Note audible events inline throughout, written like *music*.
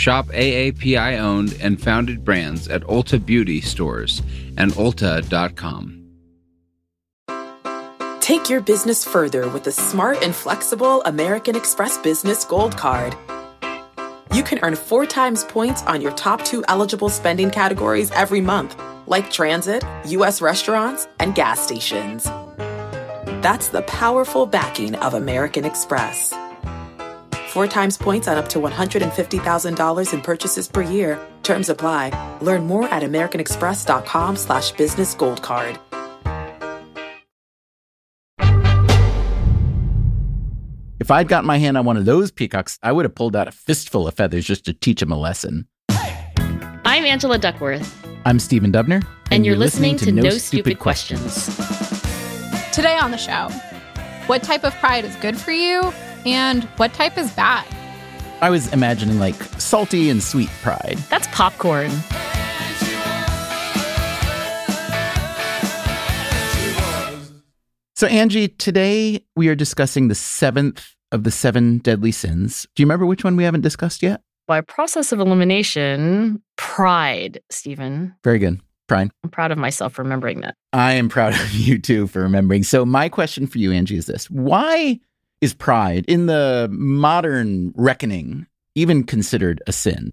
Shop AAPI owned and founded brands at Ulta Beauty stores and Ulta.com. Take your business further with the smart and flexible American Express Business Gold Card. You can earn four times points on your top two eligible spending categories every month, like transit, U.S. restaurants, and gas stations. That's the powerful backing of American Express. Four times points on up to $150,000 in purchases per year. Terms apply. Learn more at americanexpress.com slash business gold card. If I'd gotten my hand on one of those peacocks, I would have pulled out a fistful of feathers just to teach him a lesson. I'm Angela Duckworth. I'm Stephen Dubner. And, and you're, you're listening, listening, to, No, Stupid, Stupid questions. questions. Today on the show, what type of pride is good for you and what type is bad? I was imagining like salty and sweet pride. That's popcorn. So, Angie, today we are discussing the seventh of the seven deadly sins. Do you remember which one we haven't discussed yet? By process of elimination, pride, Stephen. Very good. Pride. I'm proud of myself for remembering that. I am proud of *laughs* you too for remembering. So, my question for you, Angie, is this Why is pride in the modern reckoning even considered a sin?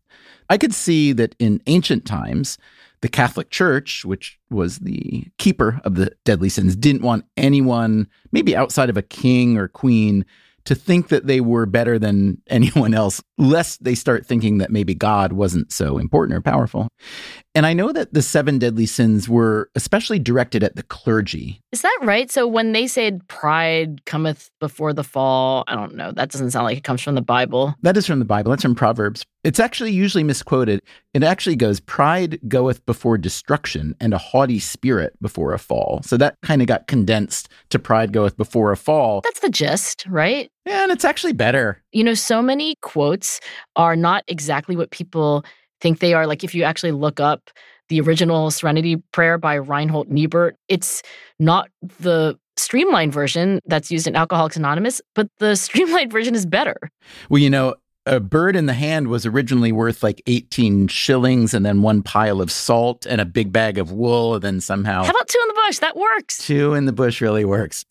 I could see that in ancient times, the Catholic Church, which was the keeper of the deadly sins, didn't want anyone, maybe outside of a king or queen, to think that they were better than *laughs* anyone else, lest they start thinking that maybe God wasn't so important or powerful. And I know that the seven deadly sins were especially directed at the clergy. Is that right? So when they said pride cometh before the fall, I don't know. That doesn't sound like it comes from the Bible. That is from the Bible. That's from Proverbs. It's actually usually misquoted. It actually goes, Pride goeth before destruction, and a haughty spirit before a fall. So that kind of got condensed to pride goeth before a fall. That's the gist, right? Yeah, and it's actually better. You know, so many quotes are not exactly what people think they are. Like if you actually look up the original Serenity Prayer by Reinhold Niebuhr, it's not the streamlined version that's used in Alcoholics Anonymous, but the *laughs* streamlined version is better. Well, you know, a bird in the hand was originally worth like 18 shillings and then one pile of salt and a big bag of wool and then somehow How about two in the bush? That works. Two in the bush really works.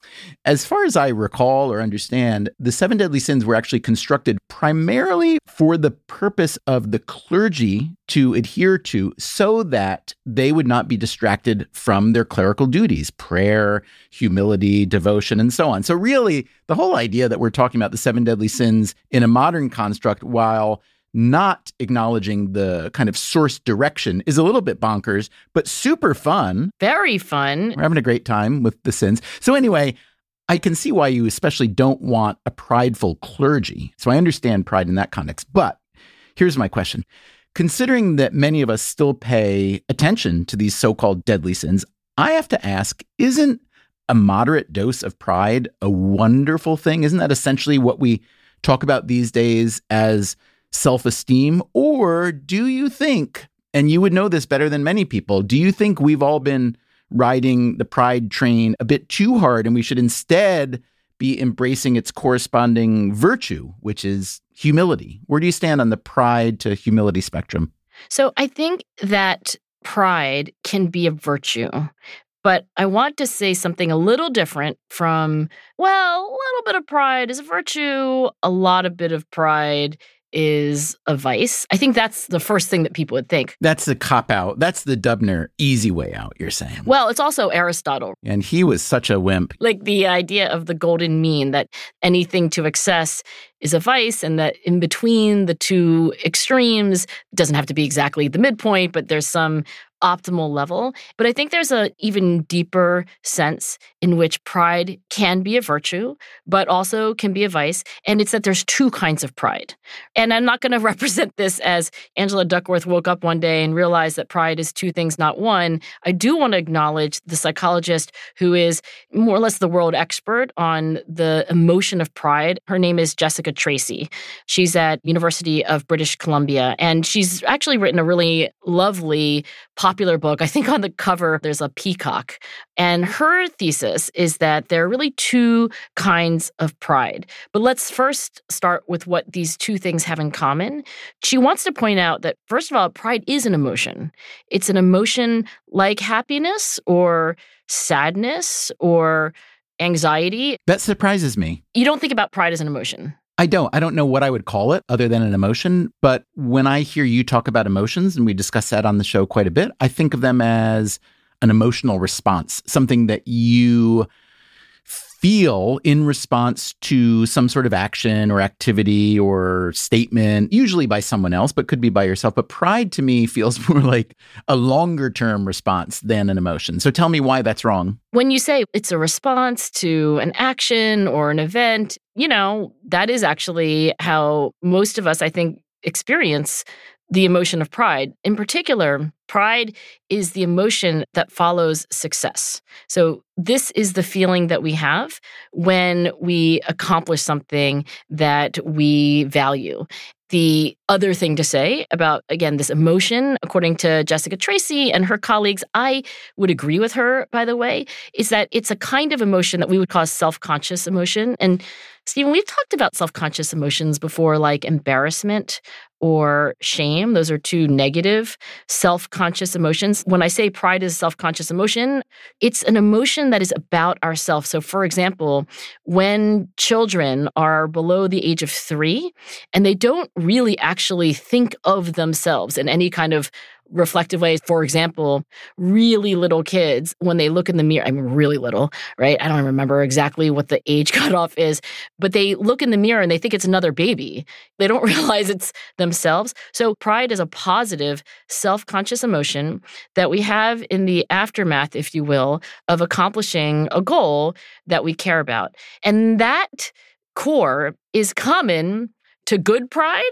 As far as I recall or understand, the seven deadly sins were actually constructed primarily for the purpose of the clergy to adhere to so that they would not be distracted from their clerical duties, prayer, humility, devotion and so on. So really, the whole idea that we're talking about the seven deadly sins in a modern construct while not acknowledging the kind of source direction is a little bit bonkers, but super fun. Very fun. We're having a great time with the sins. So, anyway, I can see why you especially don't want a prideful clergy. So, I understand pride in that context. But here's my question Considering that many of us still pay attention to these so called deadly sins, I have to ask isn't a moderate dose of pride a wonderful thing? Isn't that essentially what we talk about these days as self esteem? Or do you think, and you would know this better than many people, do you think we've all been riding the pride train a bit too hard and we should instead be embracing its corresponding virtue, which is humility? Where do you stand on the pride to humility spectrum? So I think that pride can be a virtue. But I want to say something a little different from, well, a little bit of pride is a virtue, a lot of bit of pride is a vice. I think that's the first thing that people would think. That's the cop out. That's the Dubner easy way out, you're saying. Well, it's also Aristotle. And he was such a wimp. Like the idea of the golden mean that anything to excess is a vice and that in between the two extremes doesn't have to be exactly the midpoint, but there's some optimal level. But I think there's a even deeper sense in which pride can be a virtue, but also can be a vice. And it's that there's two kinds of pride. And I'm not going *laughs* to represent this as Angela Duckworth woke up one day and realized that pride is two things, not one. I do want to acknowledge the psychologist who is more or less the world expert on the emotion of pride. Her name is Jessica Tracy. She's at University of British Columbia, and she's actually written a really lovely popular book. I think on the cover there's a peacock. And her thesis is that there are really two kinds of pride. But let's first start with what these two things have in common. She wants to point out that, first of all, pride is an emotion. It's an emotion like happiness or sadness or anxiety. That surprises me. You don't think about pride as an emotion. I don't. I don't know what I would call it other than an emotion. But when I hear you talk about emotions, and we discuss that on the show quite a bit, I think of them as an emotional response, something that you feel in response to some sort of action or activity or statement, usually by someone else, but could be by yourself. But pride to me feels *laughs* more like a longer term response than an emotion. So tell me why that's wrong. When you say it's a response to an action or an event, you know, that is actually how most of us, I think, experience the emotion of pride. In particular, pride is the emotion that follows success. So, this is the feeling that we have when we accomplish something that we value. The other thing to say about, again, this emotion, according to Jessica Tracy and her colleagues, I would agree with her, by the way, is that it's a kind of emotion that we would call self conscious emotion. And Stephen, we've talked about self conscious emotions before, like embarrassment or shame. Those are two negative self conscious emotions. When I say pride is a self conscious emotion, it's an emotion that is about ourselves. So, for example, when children are below the age of three and they don't really actually think of themselves in any kind of reflective ways. For example, really little kids, when they look in the mirror, I mean, really little, right? I don't remember exactly what the age *laughs* cutoff is, but they look in the mirror and they think it's another baby. They don't *laughs* realize it's themselves. So, pride is a positive, self conscious emotion that we have in the aftermath, if you will, of accomplishing a goal that we care about. And that core is common to good pride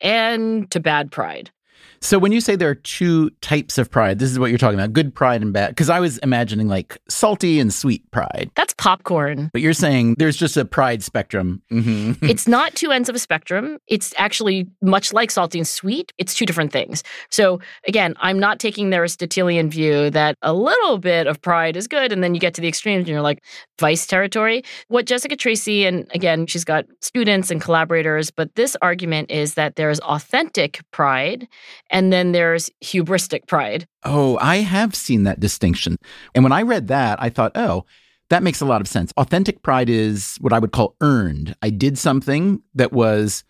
and to bad pride. So when you say there are two types of pride, this is what you're talking about, good pride and bad. Because I was imagining like salty and sweet pride. That's popcorn. But you're saying there's just a pride spectrum. Mm-hmm. it's not two ends of a spectrum. It's actually much like salty and sweet. It's two different things. So again, I'm not taking the Aristotelian view that a little bit of pride is good, and then you get to the extremes and you're like vice territory. What Jessica Tracy and again, she's got students and collaborators, but this argument is that there is authentic pride and then there's hubristic pride. Oh, I have seen that distinction. And when I read that, I thought, oh, that makes a lot of sense. Authentic pride is what I would call earned. I did something that was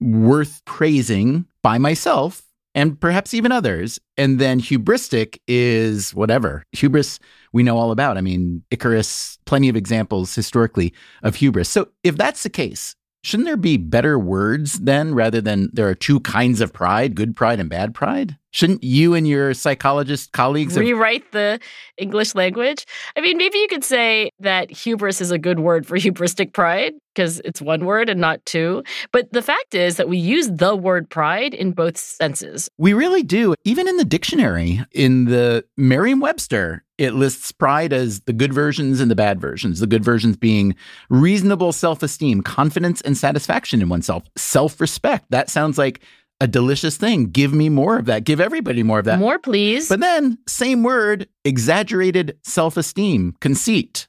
worth praising by myself and perhaps even others. And then hubristic is whatever. Hubris, we know all about. I mean, Icarus, plenty of examples historically of hubris. So if that's the case, Shouldn't there be better words then rather than there are two kinds of pride, good pride and bad pride? Shouldn't you and your psychologist colleagues have- rewrite the English language? I mean, maybe you could say that hubris is a good word for *laughs* hubristic pride because it's one word and not two. But the fact is that we use the word pride in both senses. We really do. Even in the dictionary, in the Merriam Webster, it lists pride as the good versions and the bad versions. The good versions being reasonable self esteem, confidence, and satisfaction in oneself, self respect. That sounds like a delicious thing. Give me more of that. Give everybody more of that. More, please. But then, same word, exaggerated self esteem, conceit.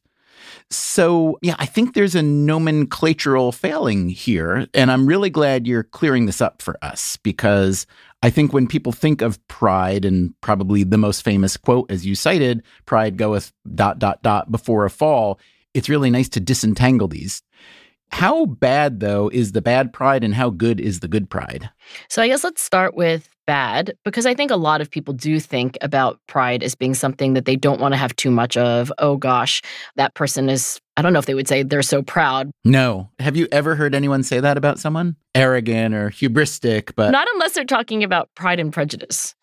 So, yeah, I think there's a nomenclatural failing here. And I'm really glad you're clearing this up for us because I think when people think of pride, and probably the most famous quote, as you cited, pride goeth dot, dot, dot before a fall, it's really nice to disentangle these. How bad, though, is the bad pride and how good is the good pride? So I guess let's start with bad because I think a lot of people do think about pride as being something that they don't want to have too much of. Oh gosh, that person is, I don't know if they would say they're so proud. No. Have you ever heard anyone say that about someone? Arrogant or hubristic, but. Not unless they're talking about pride and prejudice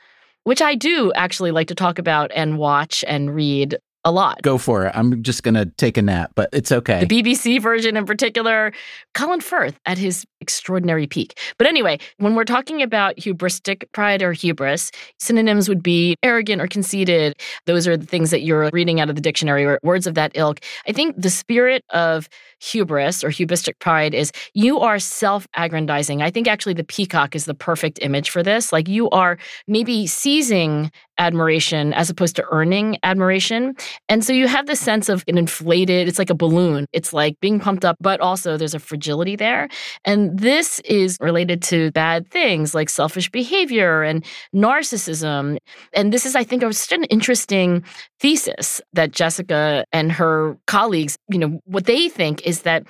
which I do actually like to talk about and watch and read a lot. Go for it. I'm just going to take a nap, but it's okay. The BBC version in particular, Colin Firth at his extraordinary peak. But anyway, when we're talking about hubristic pride or hubris, synonyms would be arrogant or conceited. Those are the things that you're reading out of the dictionary or words of that ilk. I think the spirit of hubris or hubristic pride is you are self aggrandizing. I think actually the peacock is the perfect image for this. Like you are maybe seizing admiration as opposed to earning admiration. And so you have this sense of an inflated, it's like a balloon. It's like being pumped up, but also there's a fragility there. And this is related to bad things like selfish behavior and narcissism. And this is, I think, such an interesting thesis that Jessica and her colleagues, you know, what they think is that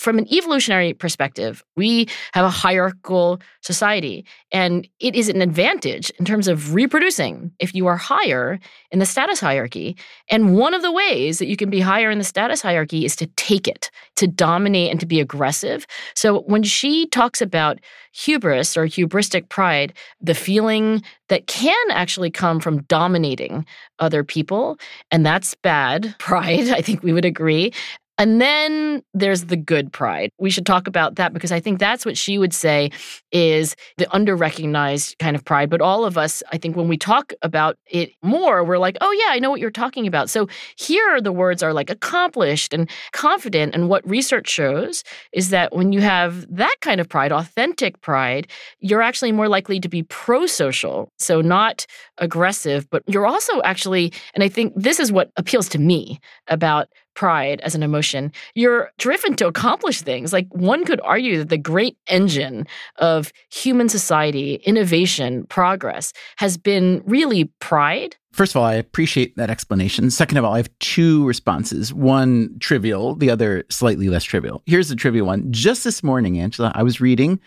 from an evolutionary perspective, we have a hierarchical society, and it is an advantage in terms of reproducing if you are higher in the status hierarchy. And one of the ways that you can be higher in the status hierarchy is to take it, to dominate, and to be aggressive. So when she talks about hubris or hubristic pride, the feeling that can actually come from dominating other people, and that's bad *laughs* pride, I think we would agree. And then there's the good pride. We should talk about that because I think that's what she would say is the underrecognized kind of pride. But all of us, I think when we talk about it more, we're like, oh, yeah, I know what you're talking about. So here the words are like accomplished and confident. And what research shows is that when you have that kind of pride, authentic pride, you're actually more likely to be pro social. So not aggressive, but you're also actually, and I think this is what appeals to me about pride as an emotion, you're driven to accomplish things. Like one could argue that the great engine of human society, innovation, progress has been really pride. First of all, I appreciate that explanation. Second of all, I have two responses one trivial, the other slightly less trivial. Here's the trivial one. Just this morning, Angela, I was reading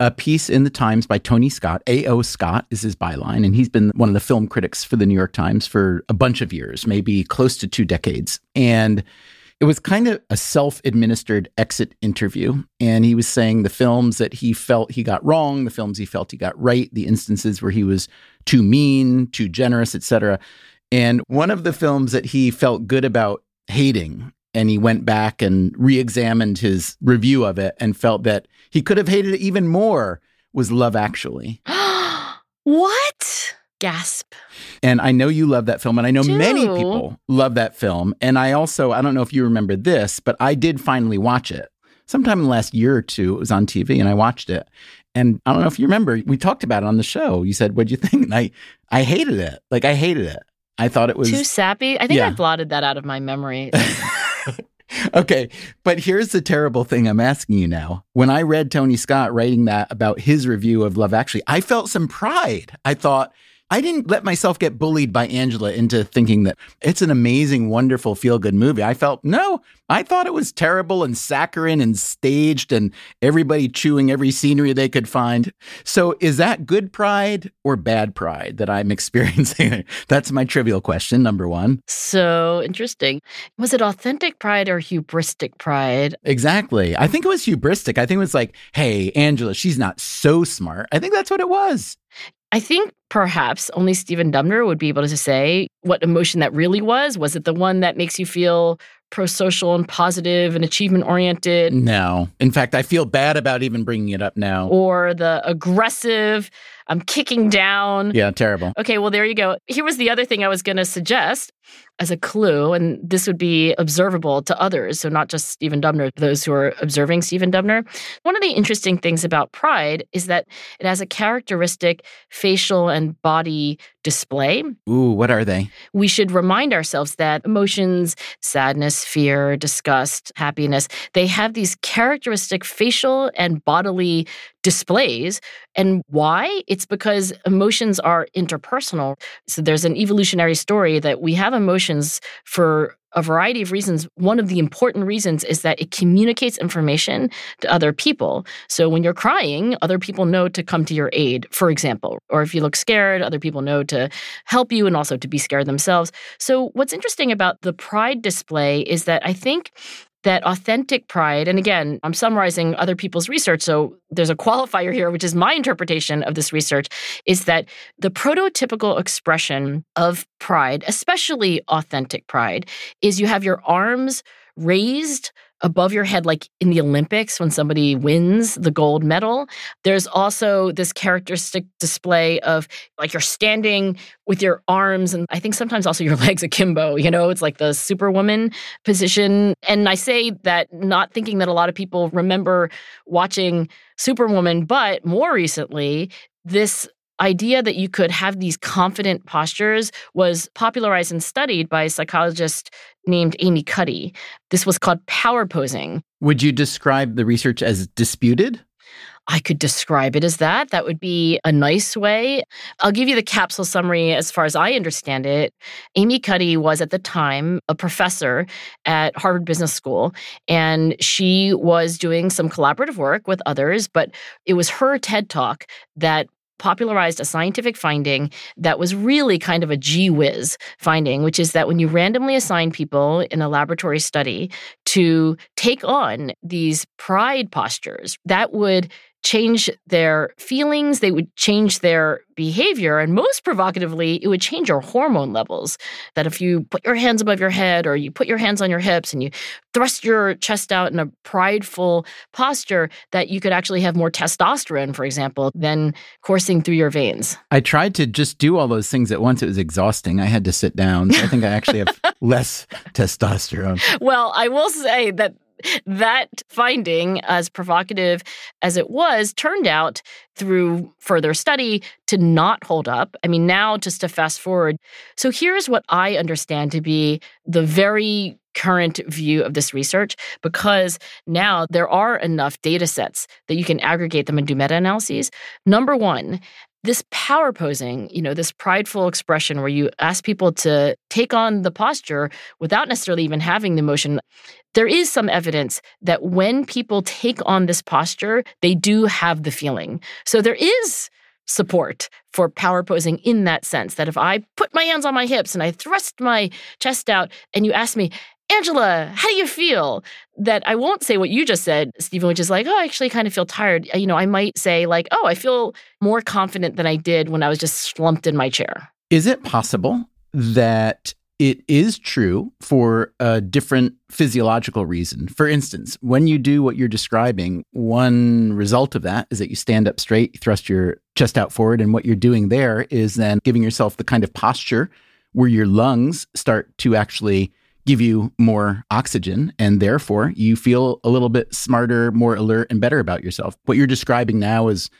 a piece in the Times by Tony Scott. A.O. Scott is his byline, and he's been one of the film critics for the New York Times for a bunch of years, maybe close to two decades. And it was kind of a self administered exit interview. And he was saying the films that he felt he got wrong, the films he felt he got right, the instances where he was too mean, too generous, etc. And one of the films that he felt good about hating and he went back and re-examined his review of it and felt that he could have hated it even more was Love Actually. *gasps* what? Gasp. And I know you love that film, and I know many people love that film. And I also, I don't know if you remember this, but I did finally watch it. Sometime in the last year or two, it was on TV, and I watched it. And I don't know if you remember, we talked about it on the show. You said, "What'd you think?" And I, I hated it. Like I hated it. I thought it was too sappy. I think yeah. I blotted that out of my memory. *laughs* *laughs* okay, but here's the terrible thing I'm asking you now. When I read Tony Scott writing that about his review of Love Actually, I felt some pride. I thought, I didn't let myself get bullied by Angela into thinking that it's an amazing, wonderful, feel good movie. I felt, no, I thought it was terrible and saccharine and staged and everybody chewing every scenery they could find. So is that good pride or bad pride that I'm *laughs* experiencing? That's my trivial question, number one. So interesting. Was it authentic pride or hubristic pride? Exactly. I think it was hubristic. I think it was like, hey, Angela, she's not so smart. I think that's what it was. I think perhaps only Stephen Dubner would be able to say what emotion that really was. Was it the one that makes you feel pro social and positive and achievement oriented? No. In fact, I feel bad about even bringing it up now. Or the aggressive, I'm kicking down. Yeah, terrible. Okay, well, there you go. Here was the other thing I was going to suggest as a clue, and this would be observable to others, so not just Stephen Dubner, those who are observing Stephen Dubner. One of the interesting things about pride is that it has a characteristic facial and body display. Ooh, what are they? We should remind ourselves that emotions, sadness, fear, disgust, happiness, they have these characteristic facial and bodily displays. And why? It's because emotions are interpersonal. So there's an evolutionary story that we have emotions for a variety of reasons. One of the important reasons is that it communicates information to other people. So when you're crying, other people know to come to your aid, for example. Or if you look scared, other people know to help you and also to be scared themselves. So what's interesting about the pride display is that I think that authentic pride, and again, I'm summarizing other people's research, so there's a qualifier here, which is my interpretation of this research, is that the prototypical expression of pride, especially authentic pride, is you have your arms raised above your head, like in the Olympics when somebody wins the gold medal. There's also this characteristic display of like you're standing with your arms and I think sometimes also your *laughs* legs akimbo, you know, it's like the superwoman position. And I say that not thinking that a lot of people remember watching Superwoman, but more recently, this idea that you could have these confident postures was popularized and studied by a psychologist named Amy Cuddy. This was called power posing. Would you describe the research as disputed? I could describe it as that. That would be a nice way. I'll give you the capsule summary as far as I understand it. Amy Cuddy was at the time a professor at Harvard Business School, and she was doing some collaborative work with others, but it was her TED talk that popularized a scientific finding that was really kind of a gee whiz finding, which is that when you randomly assign people in a laboratory study to take on these pride postures, that would change their feelings, they would change their behavior, and most provocatively, it would change your hormone levels. That if you put your hands above your head or you put your hands on your hips and you thrust your chest out in a prideful posture, that you could actually have more testosterone, for example, than coursing through your veins. I tried to just do all those things at once. It was exhausting. I had to sit down. So I think I actually have *laughs* less testosterone. Well, I will say that that finding, as provocative as it was, turned out through further study to not hold up. I mean, now just to fast forward. So here's what I understand to be the very current view of this research because now there are enough data sets that you can aggregate them and do meta analyses. Number one, this power posing, you know, this prideful expression where you ask people to take on the posture without necessarily even having the emotion, there is some evidence that when people take on this posture, they do have the feeling. So there is support for power posing in that sense that if I put my hands on my hips and I thrust my chest out and you ask me, Angela, how do you feel? That I won't say what you just said, Stephen, which is like, oh, I actually kind of feel tired. Uh, you know, I might say, like, oh, I feel more confident than I did when I was just slumped in my chair. Is it possible that it is true for a different physiological reason. For instance, when you do what you're describing, one result of that is that you stand up straight, you thrust your chest out forward, and what you're doing there is then giving yourself the kind of posture where your lungs start to actually give you more oxygen and therefore you feel a little bit smarter, more alert and better about yourself. What you're describing now is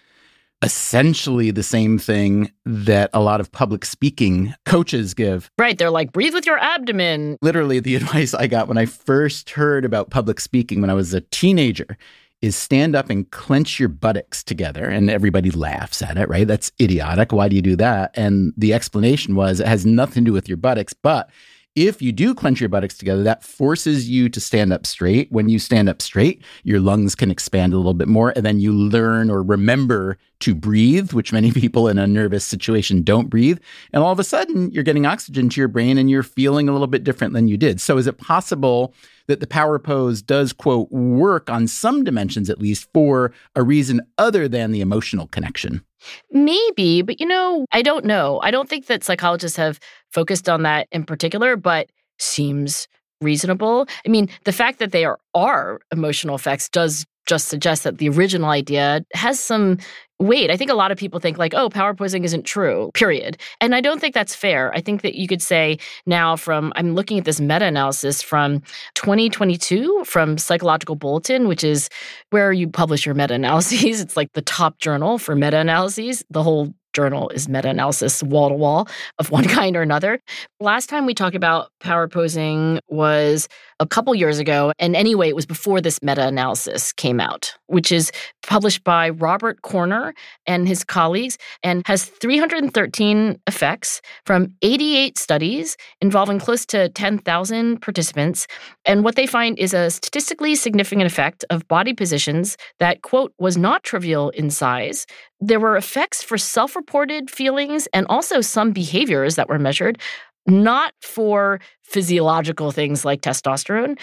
essentially the same thing that a lot of public speaking coaches give. Right. They're like, breathe with your abdomen. Literally, the *laughs* advice I got when I first heard about public speaking when I was a teenager is stand up and clench your buttocks together. And everybody laughs at it, right? That's idiotic. Why do you do that? And the explanation was it has nothing to do with your buttocks, but if you do clench your buttocks together, that forces you to stand up straight. When you stand up straight, your lungs can expand a little bit more, and then you learn or remember to breathe, which many *laughs* people in a nervous situation don't breathe. And all of a sudden, you're getting oxygen to your brain and you're feeling a little bit different than you did. So, is it possible that the power pose does, quote, work on some dimensions at least for a reason other than the emotional connection? Maybe, but you know, I don't know. I don't think that psychologists have focused on that in particular, but seems reasonable. I mean, the fact that they are, are emotional effects does just suggest that the original idea has some weight. I think a lot of people think like, oh, power posing isn't true, period. And I don't think that's fair. I think that you could say now from I'm looking at this meta-analysis from 2022 from Psychological Bulletin, which is where you publish your meta-analyses. *laughs* It's like the top journal for meta-analyses. The whole journal is meta analysis wall to wall of one *laughs* kind or another. Last time we talked about power posing was a couple years ago. And anyway, it was before this meta analysis came out, which is published by Robert Körner and his colleagues and has 313 effects from 88 studies involving close to 10,000 participants. And what they find is a statistically significant effect of body positions that, quote, was not trivial in size. There were effects for self reported feelings and also some behaviors that were measured not for physiological things like testosterone.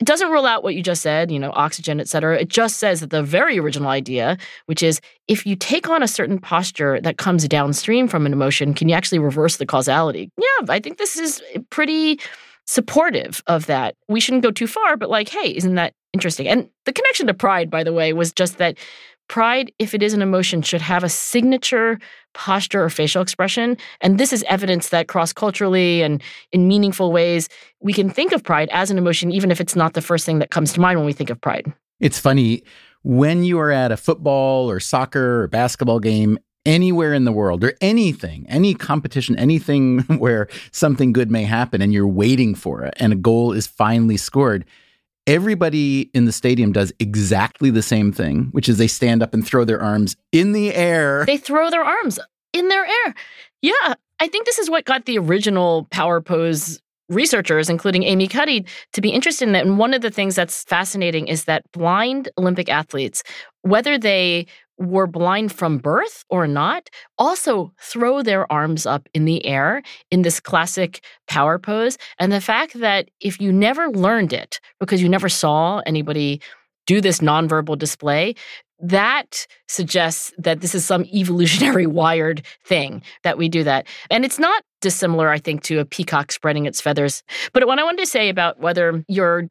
it doesn't rule out what you just said, you know, oxygen, et cetera. It just says that the very original idea, which is if you take on a certain posture that comes downstream from an emotion, can you actually reverse the causality? Yeah, I think this is pretty supportive of that. We shouldn't go too far, but like, hey, isn't that interesting? And the connection to pride, by the way, was just that pride, if it is an emotion, should have a signature posture or facial expression. And this is evidence that cross culturally and in meaningful ways, we can think of pride as an emotion, even if it's not the first thing that comes to mind when we think of pride. It's funny when you are at a football or soccer or basketball game anywhere in the world or anything, any competition, anything *laughs* where something good may happen and you're waiting for it and a goal is finally scored, everybody in the stadium does exactly the same thing, which is they stand up and throw their arms in the air. They throw their arms in their air. Yeah. I think this is what got the original power pose researchers, including Amy Cuddy, to be interested in it. And one of the things that's fascinating is that blind Olympic athletes, whether they were blind from birth or not also throw their arms up in the air in this classic power pose. And the fact that if you never learned it because you never saw anybody do this nonverbal display, that suggests that this is some evolutionary *laughs* wired thing that we do that. And it's not dissimilar, I think, to a peacock spreading its feathers. But what I wanted to say about whether you're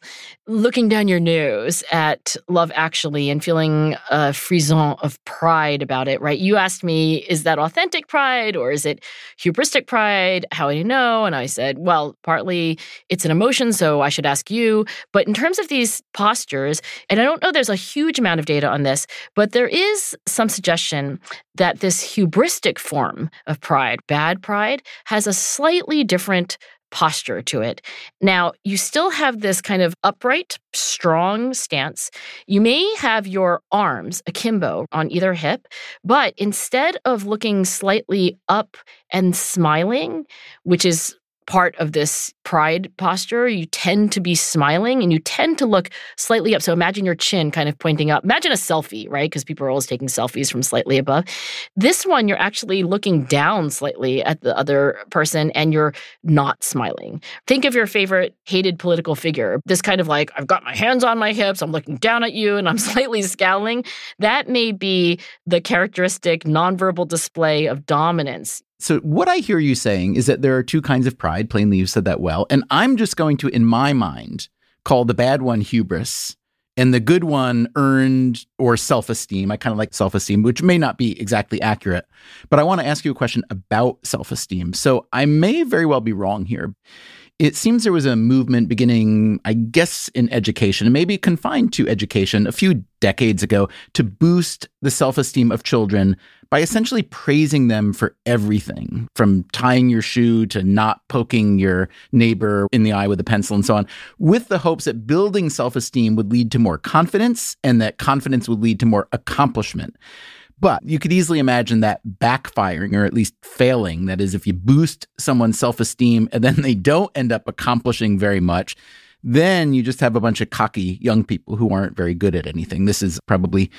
looking down your nose at Love Actually and feeling a frisson of pride about it, right? You asked me, is that authentic pride or is it hubristic pride? How do you know? And I said, well, partly it's an emotion, so I should ask you. But in terms of these postures, and I don't know there's a huge amount of data on this, but there is some suggestion that this hubristic form of pride, bad pride, has a slightly different posture to it. Now, you still have this kind of upright, strong stance. You may have your arms akimbo on either hip, but instead of looking slightly up and smiling, which is part of this pride posture, you tend to be smiling and you tend to look slightly up. So imagine your chin kind of pointing up. Imagine a selfie, right? Because people are always taking selfies from slightly above. This one, you're actually looking down slightly at the other person and you're not smiling. Think of your favorite hated political figure. This kind of like, I've got my hands on my hips, I'm looking down at you, and I'm *laughs* slightly scowling. That may be the characteristic nonverbal display of dominance. So, what I hear you saying is that there are two kinds of pride. Plainly, you've said that well. And I'm just going to, in my mind, call the bad one hubris and the good one earned or self esteem. I kind of like self esteem, which may not be exactly accurate. But I want to ask you a question about self esteem. So, I may very well be wrong here. It seems there was a movement beginning, I guess, in education, maybe confined to education a few decades ago to boost the self esteem of children by essentially praising them for everything from tying your shoe to not poking your neighbor in the eye with a pencil and so on, with the hopes that building self esteem would lead to more confidence and that confidence would lead to more accomplishment. But you could easily imagine that backfiring or at least failing. That is, if you boost someone's self esteem and then they don't end up accomplishing very much, then you just have a bunch of cocky young people who aren't very good at anything. This is probably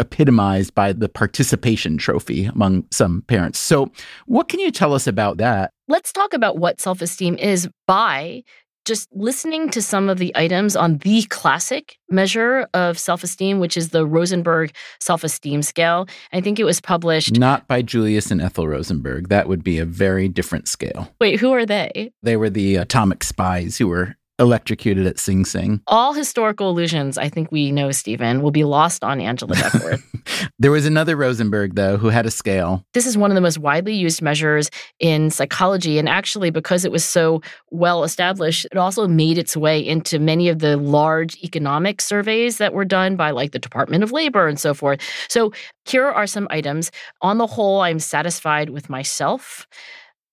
epitomized by the participation trophy among some parents. So, what can you tell us about that? Let's talk about what self esteem is by just listening to some of the items on the classic measure of self esteem, which is the Rosenberg self esteem scale. I think it was published. Not by Julius and Ethel Rosenberg. That would be a very different scale. Wait, who are they? They were the atomic spies who were electrocuted at Sing Sing. All historical illusions, I think we know, Stephen, will be lost on Angela Duckworth. *laughs* there was another Rosenberg, though, who had a scale. This is one of the most widely used measures in psychology. And actually, because it was so well established, it also made its way into many of the large economic surveys that were done by, like, the Department of Labor and so forth. So here are some items. On the whole, I'm satisfied with myself.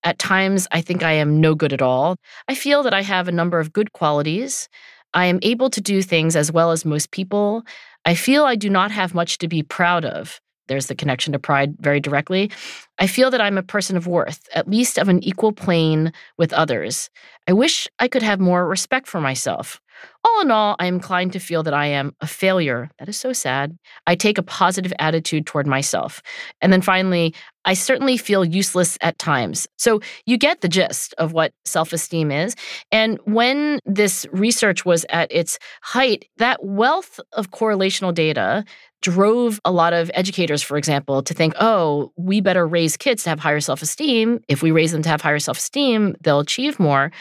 At times, I think I am no good at all. I feel that I have a number of good qualities. I am able to do things as well as most people. I feel I do not have much to be proud of. There's the connection to pride very directly. I feel that I'm a person of worth, at least of an equal plane with others. I wish I could have more respect for myself. All in all, I am inclined to feel that I am a failure. That is so sad. I take a positive attitude toward myself. And then finally, I certainly feel useless at times. So you get the gist of what self esteem is. And when this research was at its height, that wealth of correlational data drove a lot of educators, for example, to think, oh, we better raise kids to have higher self esteem. If we raise them to have higher self esteem, they'll achieve more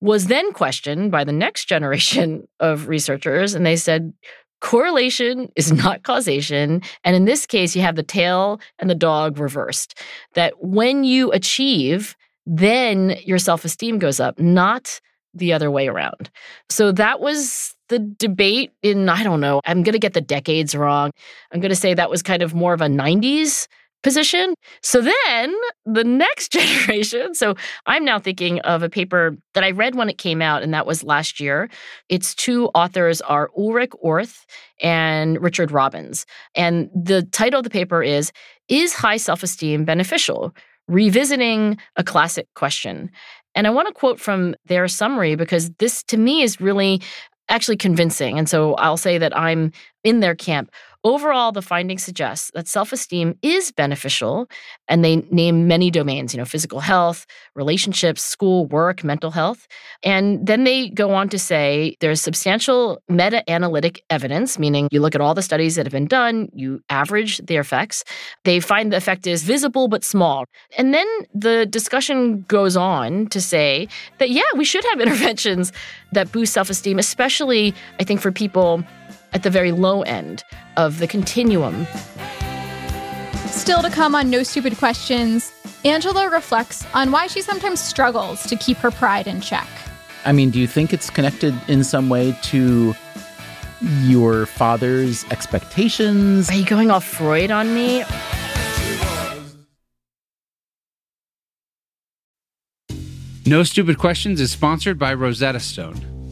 was then questioned by the next generation *laughs* of researchers, and they said, correlation is not causation. And in this case, you have the tail and the dog reversed. That when you achieve, then your self esteem goes up, not the other way around. So that was the debate in, I don't know, I'm going to get the decades wrong. I'm going to say that was kind of more of a 90s position. So then the next *laughs* generation, so I'm now thinking of a paper that I read when it came out, and that was last year. Its two authors are Ulrich Orth and Richard Robins. And the title of the paper is Is High Self Esteem Beneficial? Revisiting a Classic Question. And I want to quote from their summary because this to me is really actually convincing. And so I'll say that I'm in their camp. Overall, the findings suggest that self esteem is beneficial, and they name many domains, you know, physical health, relationships, school, work, mental health. And then they go on to say there's substantial meta analytic evidence, meaning you look at all the studies that have been done, you average the effects. They find the effect is visible but small. And then the discussion goes on to say that, yeah, we should have *laughs* interventions that boost self esteem, especially, I think, for people at the very low end of the continuum. Still to come on No Stupid Questions, Angela reflects on why she sometimes struggles to keep her pride in check. I mean, do you think it's connected in some way to your father's expectations? Are you going all Freud on me? No Stupid Questions is sponsored by Rosetta Stone.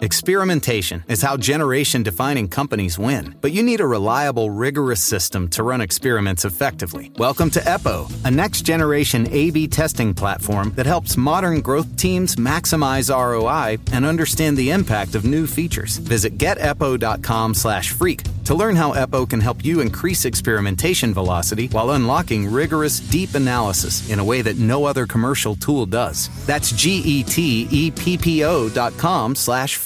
Experimentation is how generation defining companies win, but you need a reliable, rigorous system to run experiments effectively. Welcome to Eppo, a next generation A B testing platform that helps modern growth teams maximize ROI and understand the impact of new features. Visit geteppo.com slash freak to learn how Eppo can help you increase experimentation velocity while unlocking rigorous, deep analysis in a way that no other commercial tool does. That's G E T E P P O dot com slash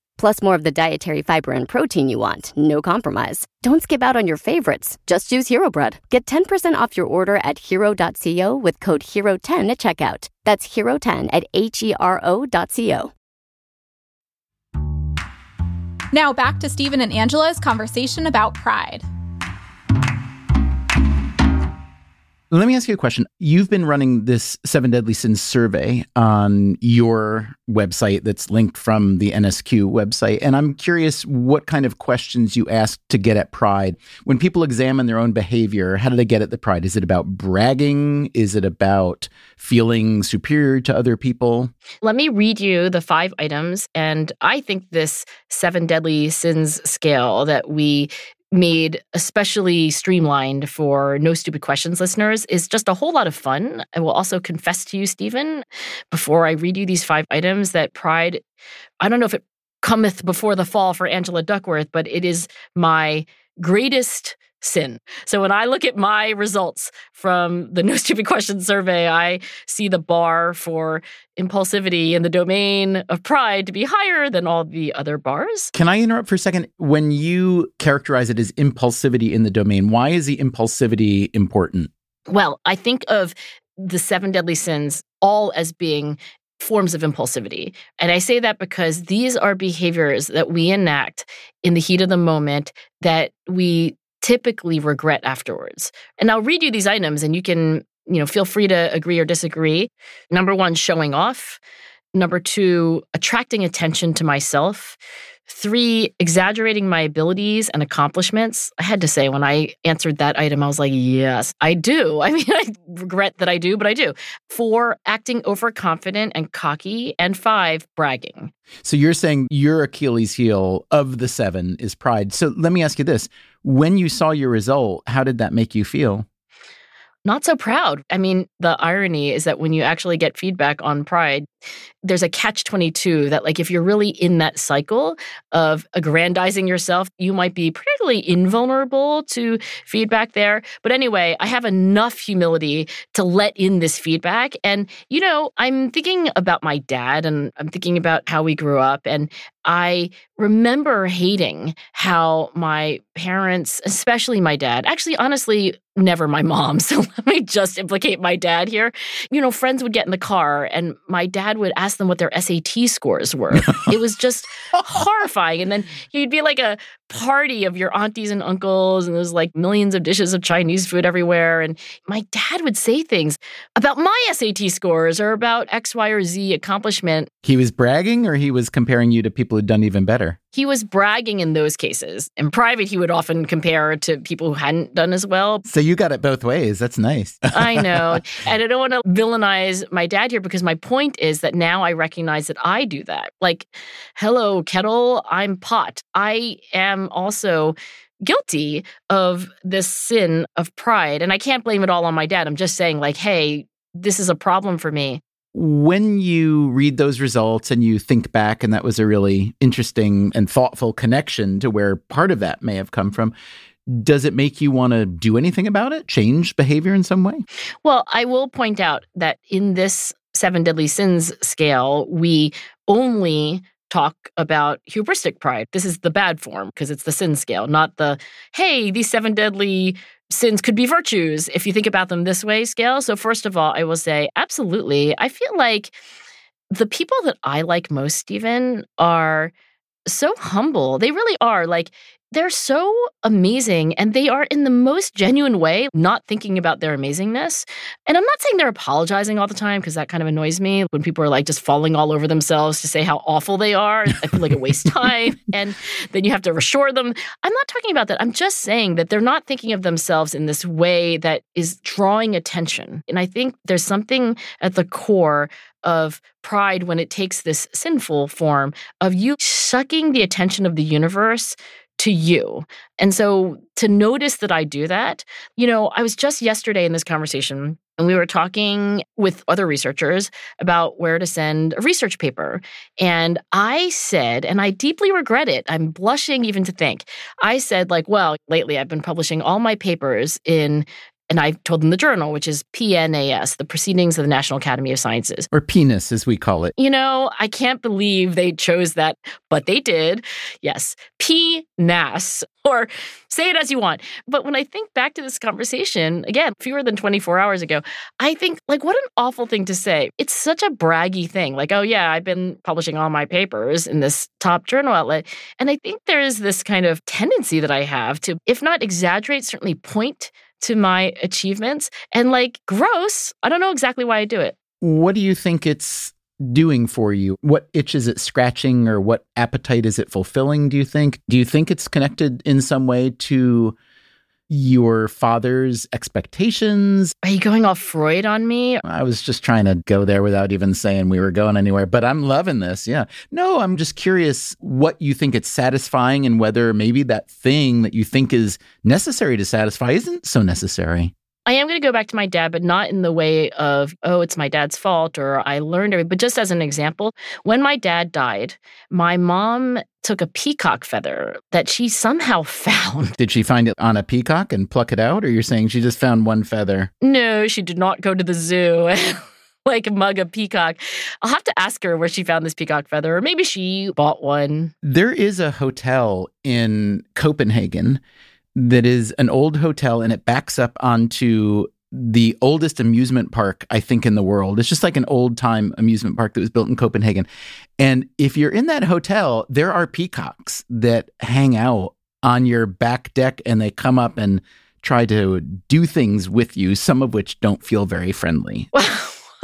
Plus more of the dietary fiber and protein you want, no compromise. Don't skip out on your favorites. Just use Hero Bread. Get 10% off your order at hero.co with code HERO10 at checkout. That's HERO10 at H E R O.co. Now back to Stephen and Angela's conversation about pride. Let me ask you a question. You've been running this Seven Deadly Sins survey on your website that's linked from the NSQ website. And I'm curious what kind of questions you ask to get at pride. When people examine their own behavior, how do they get at the pride? Is it about bragging? Is it about feeling superior to other people? Let me read you the five items. And I think this Seven Deadly Sins scale that we made especially streamlined for no stupid questions listeners is just a whole lot of fun. I will also confess to you, Stephen, before I read you these five items, that pride, I don't know if it cometh before the fall for Angela Duckworth, but it is my greatest sin. So when I look at my results from the *laughs* No Stupid Questions survey, I see the bar for impulsivity in the domain of pride to be higher than all the other bars. Can I interrupt for a second? When you characterize it as impulsivity in the domain, why is the impulsivity important? Well, I think of the seven deadly sins all as being forms of impulsivity. And I say that because these are behaviors that we enact in the heat of the moment that we typically regret afterwards. And I'll read you these items and you can, you know, feel free to agree or disagree. Number 1, showing off. Number 2, attracting attention to myself. Three, exaggerating my abilities and accomplishments. I had to say, when I answered that item, I was like, yes, I do. *laughs* I mean, I regret that I do, but I do. Four, acting overconfident and cocky. And five, bragging. So you're saying your Achilles heel of the seven is pride. So let me ask you this when you saw your result, how did that make you feel? Not so proud. I mean, the irony is that when you actually get feedback on pride, there's a catch 22 that like if you're really in that cycle of aggrandizing yourself you might be particularly invulnerable to feedback there but anyway i have enough humility to let in this feedback and you know i'm thinking about my dad and i'm thinking about how we grew up and I remember hating how my parents, especially my dad, actually, honestly, never my mom. *laughs* So let me just implicate my dad here. You know, friends would get in the car and my dad would ask them what their SAT scores were. it was just horrifying. And then he'd be like a party of your aunties and uncles, and there's like millions of dishes of Chinese food everywhere. And my dad would say things about my SAT scores or about X, Y, or Z accomplishment. He was bragging or he was comparing you to people who'd done even better? He was bragging in those cases. In private, he would often compare to people who hadn't done as well. So you got it both ways. That's nice. I *laughs* know. And I don't want to villainize my dad here because my point is that now I recognize that I do that. Like, hello, kettle, I'm pot. I am also guilty of this sin of pride. And I can't blame it all on my dad. I'm just saying, like, hey, this is a problem for me when you read those results and you think back, and that was a really interesting and thoughtful connection to where part of that may have come from, does it make you want to do anything about it, change behavior in some way? Well, I will point out that in this seven deadly sins scale, we only talk about hubristic pride. This is the bad form because it's the sin scale, not the, hey, these seven deadly sins could be virtues if you think about them this way scale. So, first of all, I will say absolutely. I feel like the people that I like most, Stephen, are so humble. They really are. Like, they're so amazing and they are in the most genuine way not thinking about their amazingness. And i'm not saying they're apologizing all the time because that kind of annoys me when people are like just falling all over themselves to say how awful they are. I feel like it wastes *laughs* time and then you have to reassure them. I'm not talking about that. I'm just saying that they're not thinking of themselves in this way that is drawing attention. And i think there's something at the core of pride when it takes this sinful form of you sucking the attention of the universe to you. And so to notice that I do that, you know, I was just yesterday in this conversation and we were talking with other researchers about where to send a research paper. And I said, and I deeply regret it, I'm blushing even to think, I said, like, well, lately I've been publishing all my papers in and I told them the journal, which is PNAS, the Proceedings of the National Academy of Sciences. Or penis, as we call it. You know, I can't believe they chose that, but they did. Yes, PNAS, or say it as you want. But when I think back to this conversation, again, fewer than 24 hours ago, I think, like, what an awful thing to say. It's such a braggy thing. Like, oh, yeah, I've been publishing all my papers in this top journal outlet. And I think there is this kind of tendency that I have to, if not exaggerate, certainly point to my achievements. And like, gross. I don't know exactly why I do it. What do you think it's doing for you? What itch is it scratching or what appetite is it fulfilling, do you think? Do you think it's connected in some way to your father's expectations? Are you going off Freud on me? I was just trying to go there without even saying we were going anywhere, but I'm loving this. Yeah. No, I'm just curious what you think it's satisfying and whether maybe that thing that you think is necessary to satisfy isn't so necessary. I am going to go back to my dad, but not in the way of, oh, it's my dad's fault or I learned everything. But just as an example, when my dad died, my mom took a peacock feather that she somehow *laughs* found. Did she find it on a peacock and pluck it out? Or you're saying she just found one feather? No, she did not go to the zoo. *laughs* like mug a peacock. I'll have to ask her where she found this peacock feather, or maybe she bought one. There is a hotel in Copenhagen that is an old hotel and it backs up onto the oldest amusement park, I think, in the world. It's just like an old time amusement park that was built in Copenhagen. And if you're in that hotel, there are peacocks that hang out on your back deck and they come up and try to do things with you, some of which don't feel very friendly.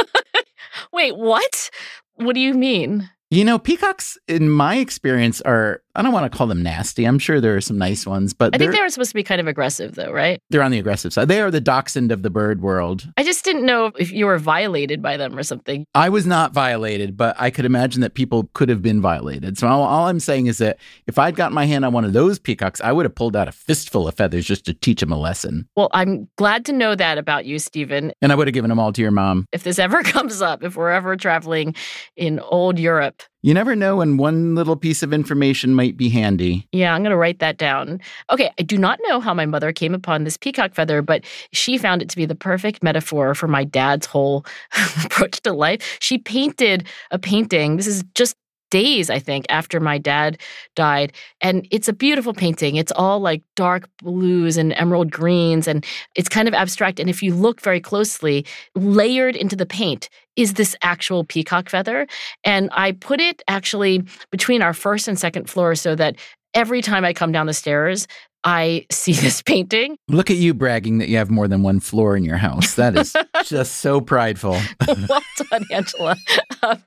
*laughs* Wait, what? What do you mean? You know, peacocks, in my experience, are I don't want to call them nasty. I'm sure there are some nice ones, but I think they were supposed to be kind of aggressive, though, right? They're on the aggressive side. They are the dachshund of the bird world. I just didn't know if you were violated by them or something. I was not violated, but I could imagine that people could have been violated. So all, all I'm saying is that if I'd got my hand on one of those peacocks, I would have pulled out a fistful of feathers just to teach them a lesson. Well, I'm glad to know that about you, Stephen. And I would have given them all to your mom. If this ever *laughs* comes up, if we're ever traveling in old Europe, you never know when one little piece of information might be handy. Yeah, I'm going to write that down. Okay, I do not know how my mother came upon this peacock feather, but she found it to be the perfect metaphor for my dad's whole *laughs* approach to life. She painted a painting. This is just days, I think, after my dad died. And it's a beautiful painting. It's all like dark blues and emerald greens, and it's kind of abstract. And if you look very closely, layered into the paint is this actual peacock feather. And I put it actually between our first and second floor so that every time I come down the stairs, I *laughs* see this painting. Look at you bragging that you have more than one floor in your house. That is *laughs* just so prideful. well done, Angela. *laughs* Um,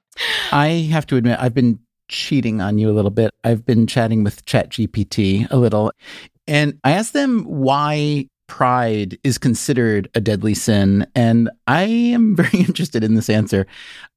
I have to admit, I've been cheating on you a little bit. I've been chatting with ChatGPT a little, and I asked them why pride is considered a deadly sin. And I am *laughs* very interested in this answer.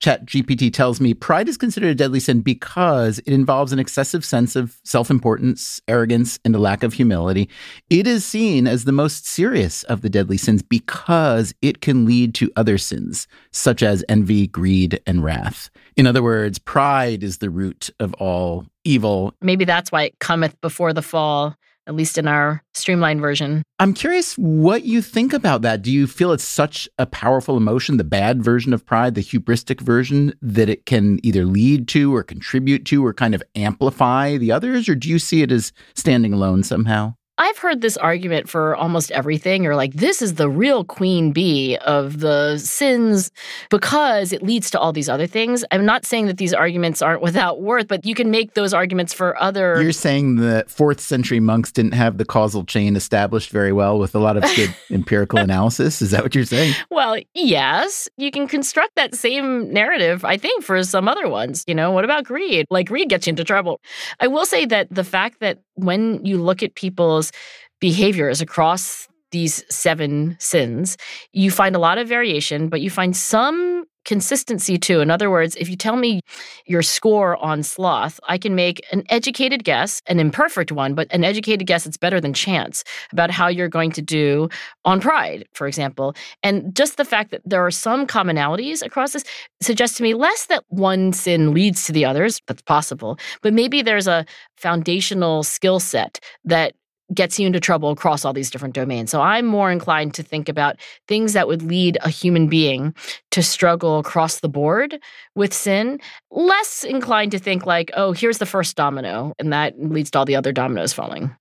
ChatGPT tells me pride is considered a deadly sin because it involves an excessive sense of self importance, arrogance, and a lack of humility. It is seen as the most serious of the deadly sins because it can lead to other sins, such as envy, greed, and wrath. In other words, pride is the root of all evil. Maybe that's why it cometh before the fall at least in our streamlined version. I'm curious what you think about that. Do you feel it's such a powerful emotion, the bad version of pride, the hubristic version, that it can either lead to or contribute to or kind of amplify the others? Or do you see it as standing alone somehow? I've heard this argument for almost everything. You're like, this is the real queen bee of the sins because it leads to all these other things. I'm not saying that these arguments aren't without worth, but you can make those arguments for other. You're saying the fourth century monks didn't have the causal chain established very well with a lot of good *laughs* empirical analysis. Is that what you're saying? Well, yes. You can construct that same narrative, I think, for some other ones. You know, what about greed? Like, greed gets you into trouble. I will say that the fact that when you look at people's behaviors across these seven sins, you find a lot of variation, but you find some consistency too. In other words, if you tell me your score on sloth, I can make an educated guess, an imperfect one, but an educated guess that's better than chance about how you're going to do on pride, for example. And just the fact that there are some commonalities across this suggests to me less that one sin leads to the others, that's possible, but maybe there's a foundational skill set that gets you into trouble across all these different domains. So I'm more inclined to think about things that would lead a human being to struggle across the board with sin, less inclined to think like, oh, here's the first domino, and that leads to all the other dominoes falling.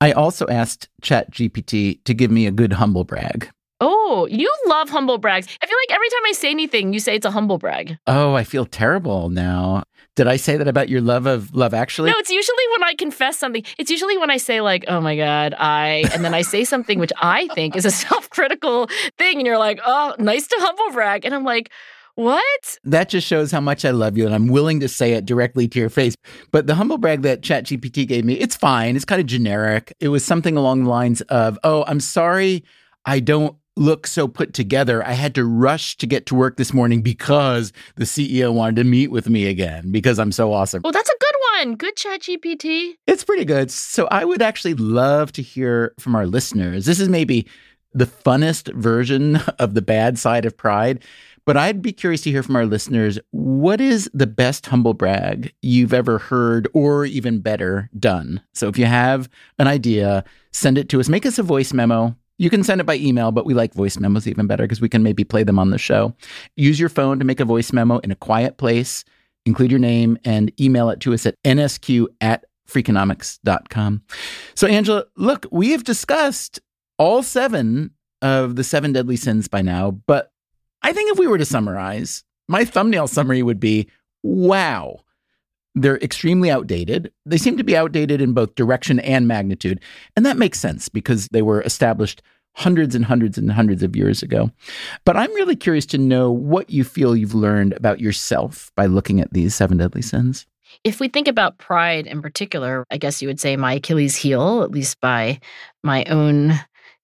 I also asked ChatGPT to give me a good humble brag. Oh, you love humble brags. I feel like every time I say anything, you say it's a humble brag. Oh, I feel terrible now. Did I say that about your love of Love Actually? No, it's usually when I confess something. It's usually when I say like, "Oh my god, I," and then I say *laughs* something which I think is a self-critical thing, and you're like, "Oh, nice to humble brag," and I'm like, What? That just shows how much I love you and I'm willing to say it directly to your face. But the humble brag that ChatGPT gave me, it's fine. It's kind of generic. It was something along the lines of, oh, I'm sorry I don't look so put together. I had to rush to get to work this morning because the CEO wanted to meet with me again because I'm so awesome. Oh, that's a good one. Good ChatGPT. It's pretty good. So I would actually love to hear from our listeners. This is maybe the funnest version *laughs* of the bad side of pride. But I'd be curious to hear from our listeners what is the best humble brag you've ever heard or even better done? So if you have an idea, send it to us. Make us a voice memo. You can send it by email, but we like voice memos even better because we can maybe play them on the show. Use your phone to make a voice memo in a quiet place, include your name, and email it to us at nsq at freakonomics.com. So, Angela, look, we have discussed all seven of the seven deadly sins by now, but I think if we were to summarize, my thumbnail summary would be wow. They're extremely outdated. They seem to be outdated in both direction and magnitude. And that makes sense because they were established hundreds and hundreds and hundreds of years ago. But I'm really curious to know what you feel you've learned about yourself by looking at these seven deadly sins. If we think about pride in particular, I guess you would say my Achilles heel, at least by my own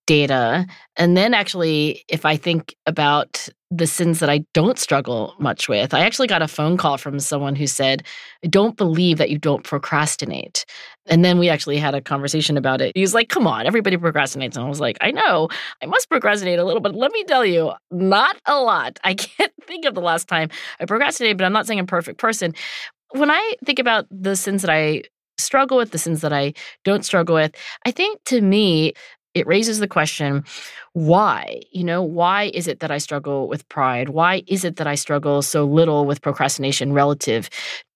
data. And then actually, if I think about the sins that I don't struggle much with, I actually got a phone call from someone who said, I don't believe that you don't procrastinate. And then we actually had a conversation about it. He was like, Come on, everybody procrastinates. And I was like, I know, I must procrastinate a little, but let me tell you, not a lot. *laughs* I can't think of the last time I procrastinated, but I'm not saying I'm a perfect person. When I think about the sins that I struggle with, the sins that I don't struggle with, I think to me, it raises the question why? You know why is it that i struggle with pride? Why is it that i struggle so little with procrastination relative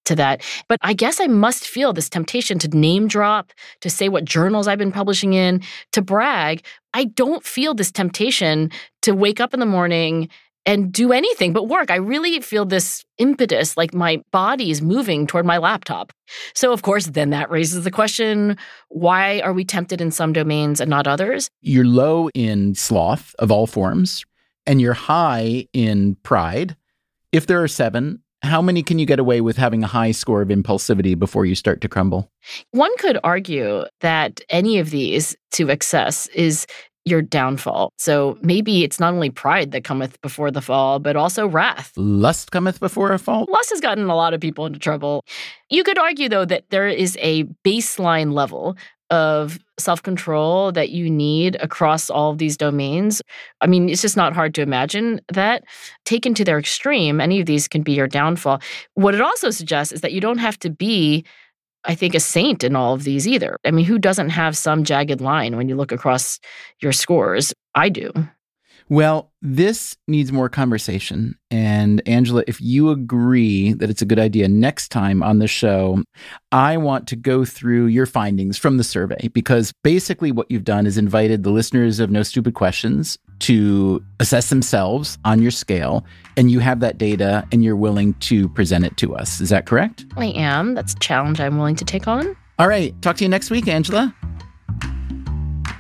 to that? But i guess i must feel this temptation to name drop to say what journals i've been publishing in to brag. I don't feel this temptation to wake up in the morning and do anything but work. I really feel this impetus, like my body is moving toward my laptop. So, of course, then that raises the question why are we tempted in some domains and not others? You're low in sloth of all forms, and you're high in pride. If there are seven, how many can you get away with having a high score of impulsivity before you start to crumble? One could argue that any of these to excess is your downfall. So maybe it's not only pride that cometh before the fall, but also wrath. Lust cometh before a fall. Lust has gotten a lot of people into trouble. You could argue, though, that there is a baseline level of self control that you need across all of these domains. I mean, it's just not hard to imagine that. Taken to their extreme, any of these can be your downfall. What it also suggests is that you don't have to be I think, a saint in all of these either. I mean, who doesn't have some jagged line when you look across your scores? I do. Well, this needs more conversation. And Angela, if you agree that it's a good idea next time on the show, I want to go through your findings from the survey because basically what you've done is invited the listeners of No Stupid Questions to assess themselves on your scale. And you have that data and you're willing to present it to us. Is that correct? I am. That's a challenge I'm willing to take on. All right. Talk to you next week, Angela.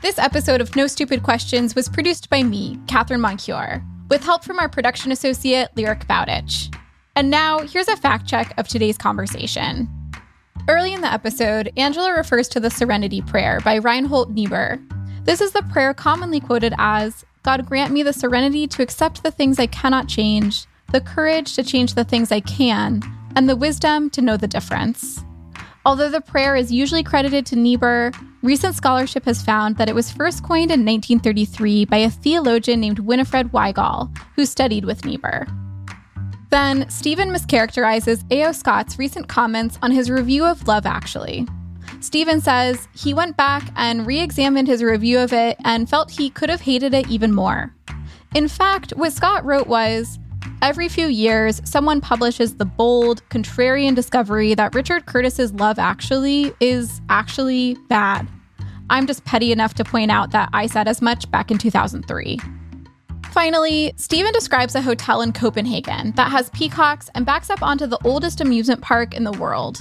This episode of No Stupid Questions was produced by me, Katherine Moncure, with help from our production associate, Lyric Bowditch. And now, here's a fact check of today's conversation. Early in the episode, Angela refers to the Serenity Prayer by Reinhold Niebuhr. This is the prayer commonly quoted as God grant me the serenity to accept the things I cannot change, the courage to change the things I can, and the wisdom to know the difference. Although the prayer is usually credited to Niebuhr, recent scholarship has found that it was first coined in 1933 by a theologian named Winnifred Wygal, who studied with Niebuhr. Then, Stephen mischaracterizes A.O. Scott's recent comments on his review of Love Actually. Stephen says he went back and re examined his review of it and felt he could have hated it even more. In fact, what Scott wrote was Every few years, someone publishes the bold, contrarian discovery that Richard Curtis's Love Actually is actually bad. I'm just petty enough to point out that I said as much back in 2003. Finally, Stephen describes a hotel in Copenhagen that has peacocks and backs up onto the oldest amusement park in the world.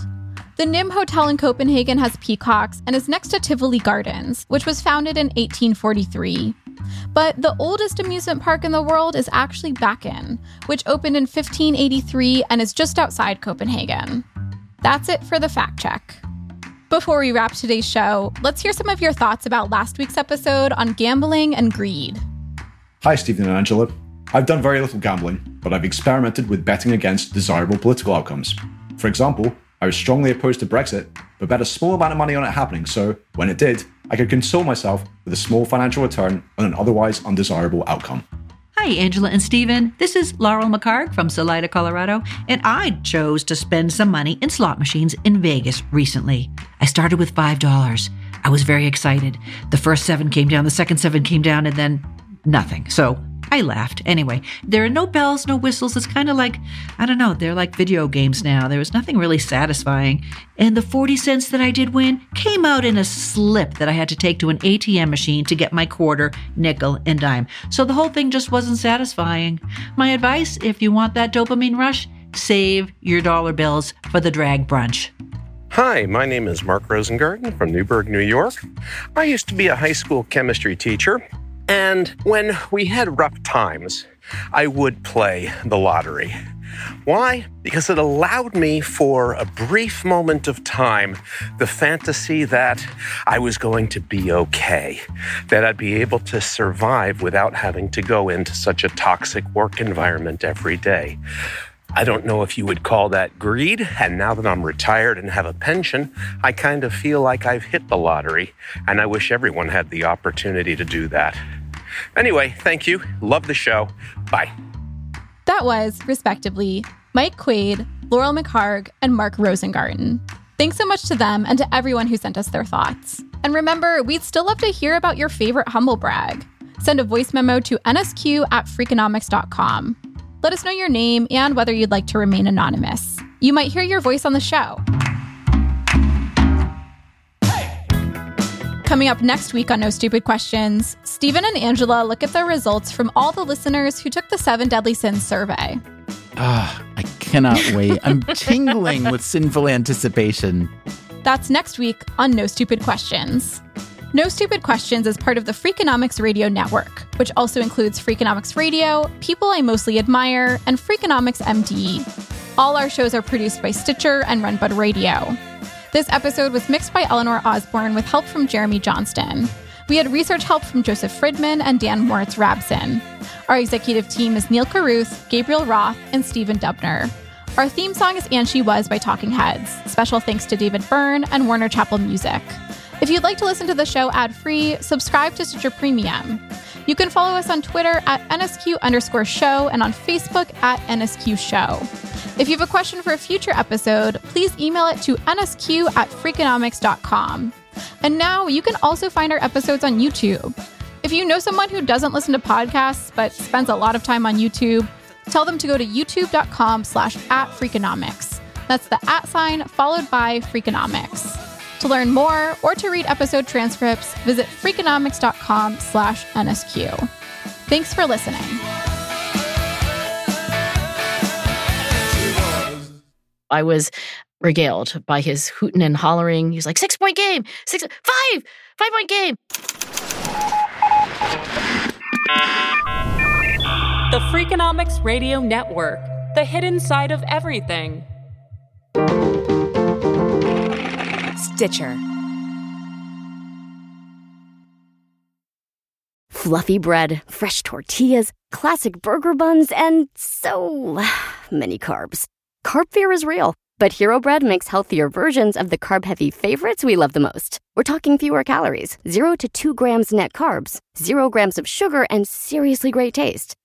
The Nimb Hotel in Copenhagen has peacocks and is next to Tivoli Gardens, which was founded in 1843. But the oldest amusement park in the world is actually Bakken, which opened in 1583 and is just outside Copenhagen. That's it for the fact check. Before we wrap today's show, let's hear some of your thoughts about last week's episode on gambling and greed. Hi, Stephen and Angela. I've done very little gambling, but I've experimented with betting against desirable political outcomes. For example, I was strongly opposed to Brexit, but bet a small amount of money on it happening so, when it did, I could console myself with a small financial return on an otherwise undesirable outcome. Hi, Angela and Stephen. This is Laurel McCarg from Salida, Colorado, and I chose to spend some money in slot machines in Vegas recently. I started with $5. I was very excited. The first seven came down, the second seven came down, and then nothing. So I laughed. Anyway, there are no bells, no whistles. It's kind of like, I don't know, they're like video games now. There was nothing really satisfying. And the 40 cents that I did win came out in a slip that I had to take to an ATM machine to get my quarter, nickel, and dime. So the whole thing just wasn't satisfying. My advice if you want that dopamine rush, save your dollar bills for the drag brunch. Hi, my name is Mark Rosengarten from Newburgh, New York. I used to be a high school chemistry teacher. And when we had rough times, I would play the lottery. Why? Because it allowed me for a brief moment of time the fantasy that I was going to be okay, that I'd be able to survive without having to go into such a toxic work environment every day. I don't know if you would call that greed. And now that I'm retired and have a pension, I kind of feel like I've hit the lottery. And I wish everyone had the opportunity to do that. Anyway, thank you. Love the show. Bye. That was, respectively, Mike Quaid, Laurel McHarg, and Mark Rosengarten. Thanks so much to them and to everyone who sent us their thoughts. And remember, we'd still love to hear about your favorite humble brag. Send a voice memo to nsq at freakonomics.com. Let us know your name and whether you'd like to remain anonymous. You might hear your voice on the show. Coming up next week on No Stupid Questions, Stephen and Angela look at the results from all the listeners who took the Seven Deadly Sins survey. Ah, I cannot wait. I'm *laughs* tingling with sinful anticipation. That's next week on No Stupid Questions. No Stupid Questions is part of the Freakonomics Radio Network, which also includes Freakonomics Radio, People I Mostly Admire, and Freakonomics MD. All our shows are produced by Stitcher and Renbud Radio. This episode was mixed by Eleanor Osborne with help from Jeremy Johnston. We had research help from Joseph Fridman and Dan Moritz Rabson. Our executive team is Neil Carruth, Gabriel Roth, and Stephen Dubner. Our theme song is And She Was by Talking Heads. Special thanks to David Byrne and Warner Chappell Music. If you'd like to listen to the show ad free, subscribe to Stitcher Premium. You can follow us on Twitter at NSQ underscore show and on Facebook at NSQ show. If you have a question for a future episode, please email it to nsq at freakonomics.com. And now you can also find our episodes on YouTube. If you know someone who doesn't listen to podcasts but spends a lot of time on YouTube, tell them to go to youtube.com slash at freakonomics. That's the at sign followed by freakonomics. To learn more or to read episode transcripts, visit freakonomics.com slash NSQ. Thanks for listening. I was regaled by his hooting and hollering. He was like, six point game, six, five, five point game. The Freakonomics Radio Network, the hidden side of everything. Stitcher. Fluffy bread, fresh tortillas, classic burger buns, and so *sighs* many carbs. Carb fear is real, but Hero Bread makes healthier versions of the carb heavy favorites we love the most. We're talking fewer calories, 0 to 2 grams net carbs, 0 grams of sugar, and seriously great taste.